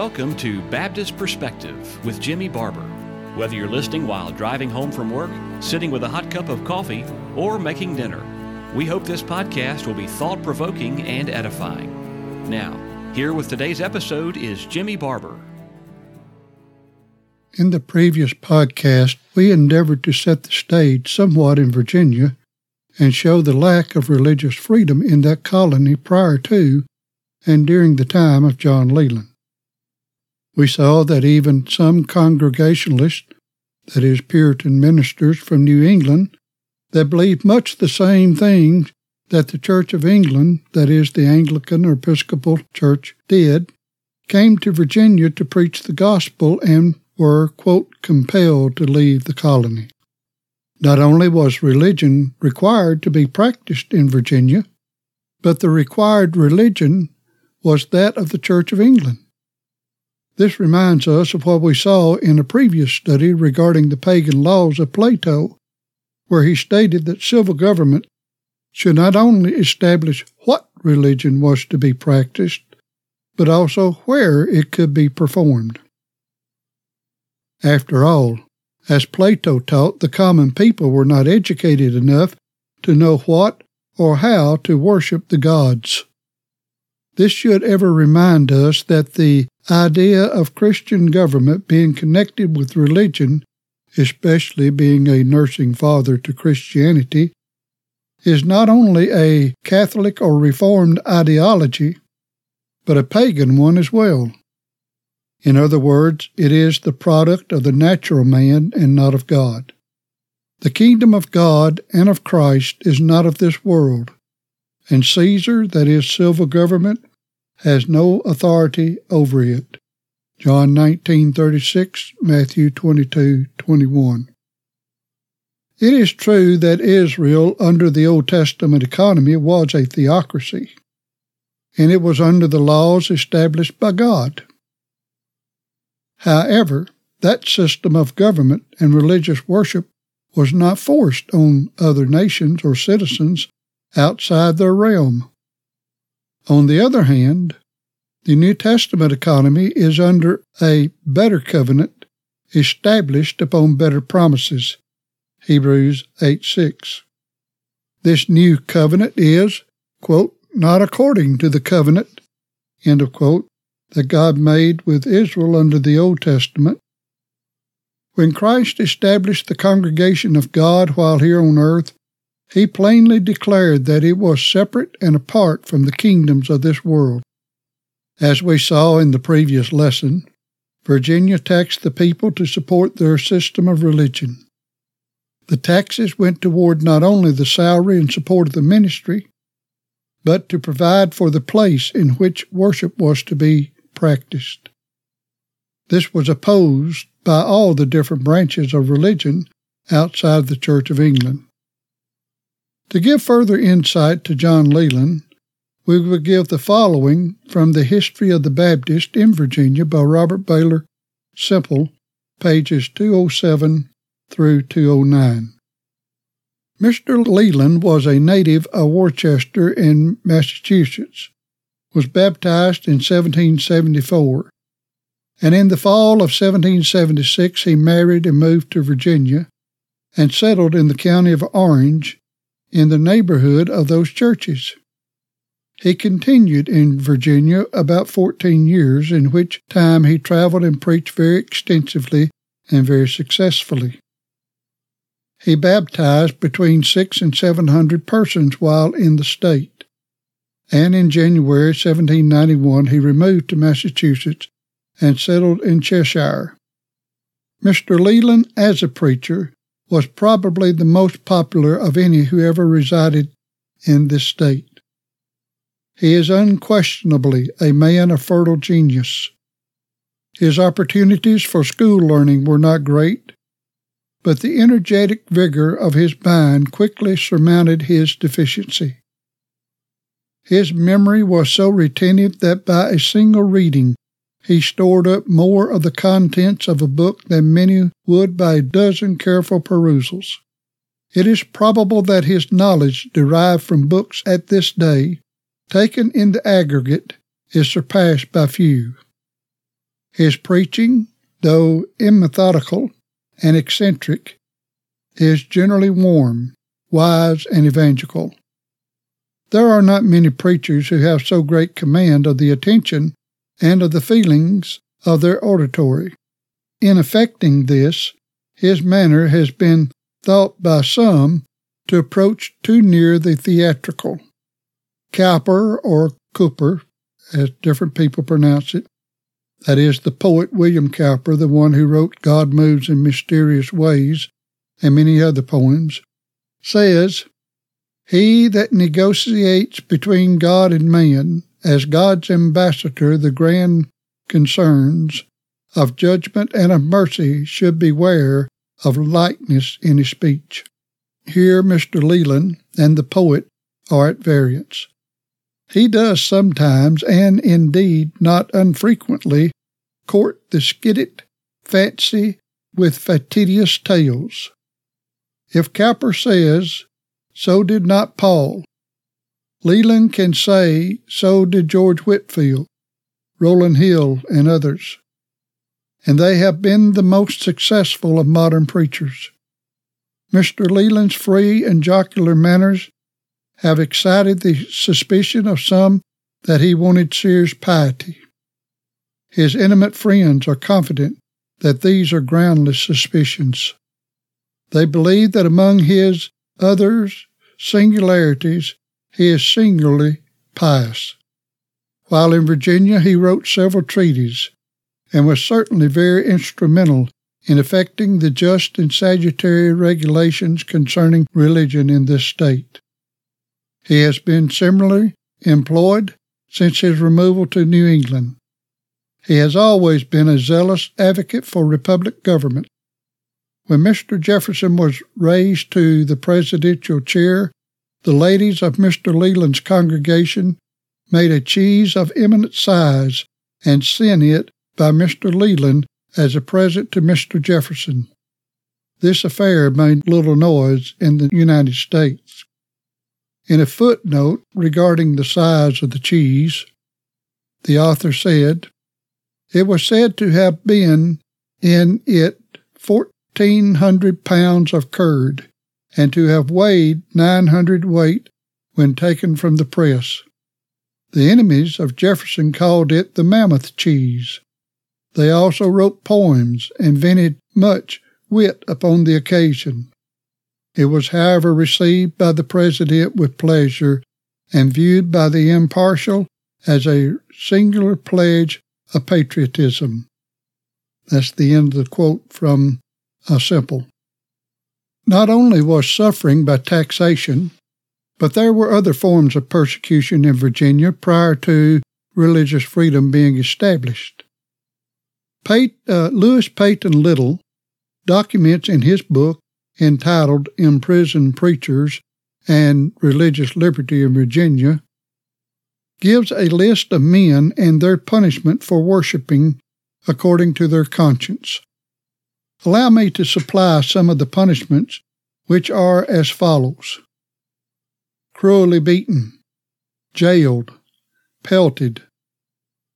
welcome to Baptist Perspective with Jimmy Barber. Whether you're listening while driving home from work, sitting with a hot cup of coffee, or making dinner, we hope this podcast will be thought provoking and edifying. Now, here with today's episode is Jimmy Barber. In the previous podcast, we endeavored to set the stage somewhat in Virginia and show the lack of religious freedom in that colony prior to and during the time of John Leland. We saw that even some Congregationalists, that is, Puritan ministers from New England, that believed much the same things that the Church of England, that is, the Anglican or Episcopal Church, did, came to Virginia to preach the gospel and were, quote, compelled to leave the colony. Not only was religion required to be practiced in Virginia, but the required religion was that of the Church of England. This reminds us of what we saw in a previous study regarding the pagan laws of Plato, where he stated that civil government should not only establish what religion was to be practiced, but also where it could be performed. After all, as Plato taught, the common people were not educated enough to know what or how to worship the gods. This should ever remind us that the idea of Christian government being connected with religion, especially being a nursing father to Christianity, is not only a Catholic or Reformed ideology, but a pagan one as well. In other words, it is the product of the natural man and not of God. The kingdom of God and of Christ is not of this world, and Caesar, that is civil government, has no authority over it. John 19:36, Matthew 22:21. It is true that Israel under the Old Testament economy was a theocracy, and it was under the laws established by God. However, that system of government and religious worship was not forced on other nations or citizens outside their realm. On the other hand, the New Testament economy is under a better covenant established upon better promises. Hebrews 8 6. This new covenant is, quote, not according to the covenant, end of quote, that God made with Israel under the Old Testament. When Christ established the congregation of God while here on earth, he plainly declared that it was separate and apart from the kingdoms of this world. As we saw in the previous lesson, Virginia taxed the people to support their system of religion. The taxes went toward not only the salary and support of the ministry, but to provide for the place in which worship was to be practiced. This was opposed by all the different branches of religion outside the Church of England. To give further insight to John Leland, we will give the following from the History of the Baptist in Virginia by Robert Baylor Semple, pages 207 through 209. Mr. Leland was a native of Worcester in Massachusetts was baptized in 1774, and in the fall of 1776 he married and moved to Virginia and settled in the county of Orange in the neighborhood of those churches. He continued in Virginia about 14 years, in which time he traveled and preached very extensively and very successfully. He baptized between six and seven hundred persons while in the state and in January 1791 he removed to Massachusetts and settled in Cheshire. Mr. Leland, as a preacher, was probably the most popular of any who ever resided in this state. He is unquestionably a man of fertile genius. His opportunities for school learning were not great, but the energetic vigor of his mind quickly surmounted his deficiency. His memory was so retentive that by a single reading he stored up more of the contents of a book than many would by a dozen careful perusals. It is probable that his knowledge derived from books at this day, taken in the aggregate, is surpassed by few. His preaching, though immethodical and eccentric, is generally warm, wise, and evangelical. There are not many preachers who have so great command of the attention and of the feelings of their auditory. In effecting this, his manner has been thought by some to approach too near the theatrical. Cowper or Cooper, as different people pronounce it, that is, the poet William Cowper, the one who wrote God Moves in Mysterious Ways and many other poems, says, He that negotiates between God and man, as God's ambassador, the grand concerns of judgment and of mercy should beware of lightness in his speech. Here Mr. Leland and the poet are at variance. He does sometimes, and indeed not unfrequently, court the skidded fancy with facetious tales. If Cowper says, so did not Paul, Leland can say, so did George Whitefield, Rowland Hill, and others. And they have been the most successful of modern preachers. Mr. Leland's free and jocular manners have excited the suspicion of some that he wanted serious piety. His intimate friends are confident that these are groundless suspicions. They believe that among his others singularities, he is singularly pious. While in Virginia, he wrote several treatises and was certainly very instrumental in effecting the just and salutary regulations concerning religion in this state. He has been similarly employed since his removal to New England. He has always been a zealous advocate for republic government. When Mr. Jefferson was raised to the presidential chair, the ladies of Mr. Leland's congregation made a cheese of eminent size and sent it by Mr. Leland as a present to Mr. Jefferson. This affair made little noise in the United States. In a footnote regarding the size of the cheese, the author said, It was said to have been in it fourteen hundred pounds of curd, and to have weighed nine hundred weight when taken from the press. The enemies of Jefferson called it the mammoth cheese. They also wrote poems and vented much wit upon the occasion. It was, however, received by the President with pleasure and viewed by the impartial as a singular pledge of patriotism. That's the end of the quote from A Semple. Not only was suffering by taxation, but there were other forms of persecution in Virginia prior to religious freedom being established. Pate, uh, Lewis Peyton Little documents in his book entitled Imprisoned Preachers and Religious Liberty in Virginia, gives a list of men and their punishment for worshiping according to their conscience. Allow me to supply some of the punishments, which are as follows cruelly beaten, jailed, pelted,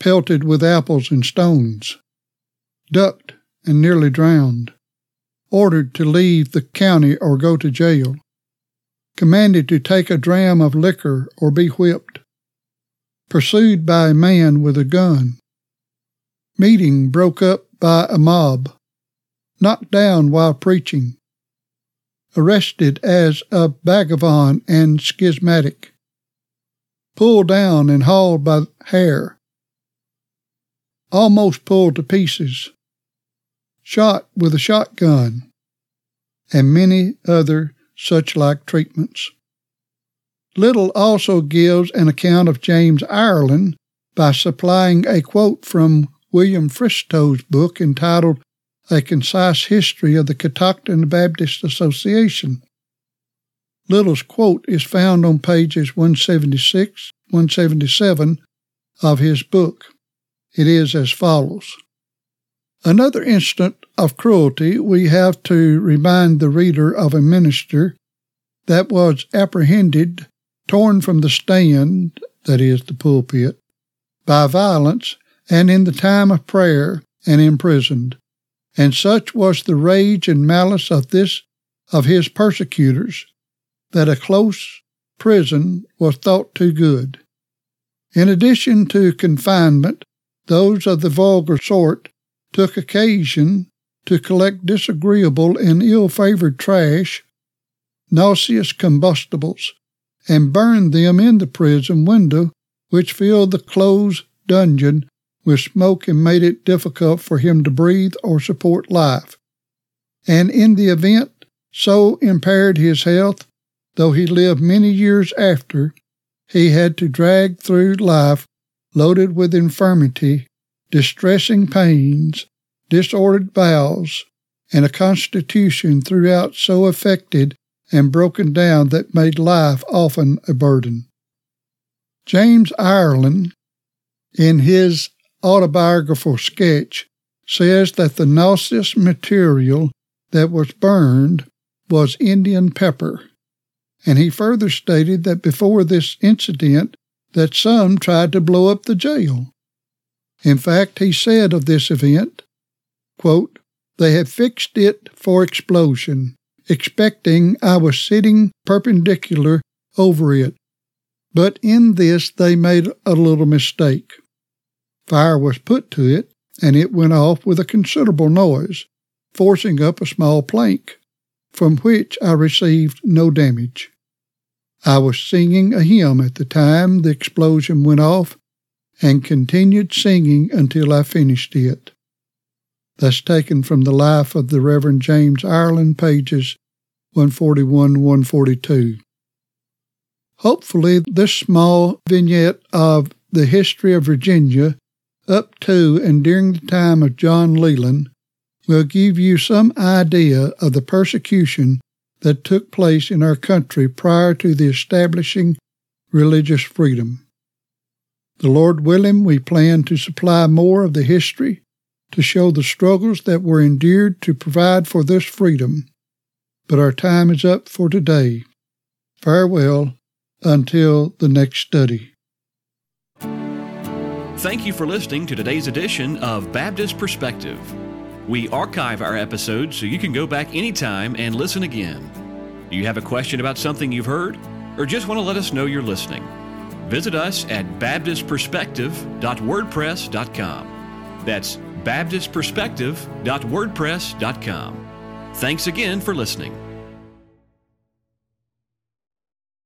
pelted with apples and stones, ducked and nearly drowned, ordered to leave the county or go to jail, commanded to take a dram of liquor or be whipped, pursued by a man with a gun, meeting broke up by a mob, knocked down while preaching, arrested as a vagabond and schismatic, pulled down and hauled by hair, almost pulled to pieces, shot with a shotgun, and many other such like treatments. Little also gives an account of James Ireland by supplying a quote from William Fristoe's book entitled A Concise History of the Ketocton Baptist Association. Little's quote is found on pages 176 177 of his book. It is as follows Another instance of cruelty we have to remind the reader of a minister that was apprehended, torn from the stand, that is, the pulpit, by violence, and in the time of prayer and imprisoned. And such was the rage and malice of this of his persecutors that a close prison was thought too good. In addition to confinement, those of the vulgar sort took occasion to collect disagreeable and ill favored trash, nauseous combustibles, and burn them in the prison window, which filled the closed dungeon with smoke and made it difficult for him to breathe or support life. And in the event so impaired his health, though he lived many years after, he had to drag through life loaded with infirmity, distressing pains, disordered bowels, and a constitution throughout so affected and broken down that made life often a burden. James Ireland, in his autobiographical sketch, says that the nauseous material that was burned was Indian pepper, and he further stated that before this incident that some tried to blow up the jail. In fact, he said of this event, quote, They had fixed it for explosion, expecting I was sitting perpendicular over it, but in this they made a little mistake. Fire was put to it, and it went off with a considerable noise, forcing up a small plank, from which I received no damage. I was singing a hymn at the time the explosion went off, and continued singing until I finished it. That's taken from the life of the Reverend James Ireland, pages 141 142. Hopefully, this small vignette of the history of Virginia up to and during the time of John Leland will give you some idea of the persecution that took place in our country prior to the establishing religious freedom. The Lord willing, we plan to supply more of the history to show the struggles that were endured to provide for this freedom. But our time is up for today. Farewell until the next study. Thank you for listening to today's edition of Baptist Perspective. We archive our episodes so you can go back anytime and listen again. Do you have a question about something you've heard, or just want to let us know you're listening? Visit us at baptistperspective.wordpress.com. That's baptistperspective.wordpress.com. Thanks again for listening.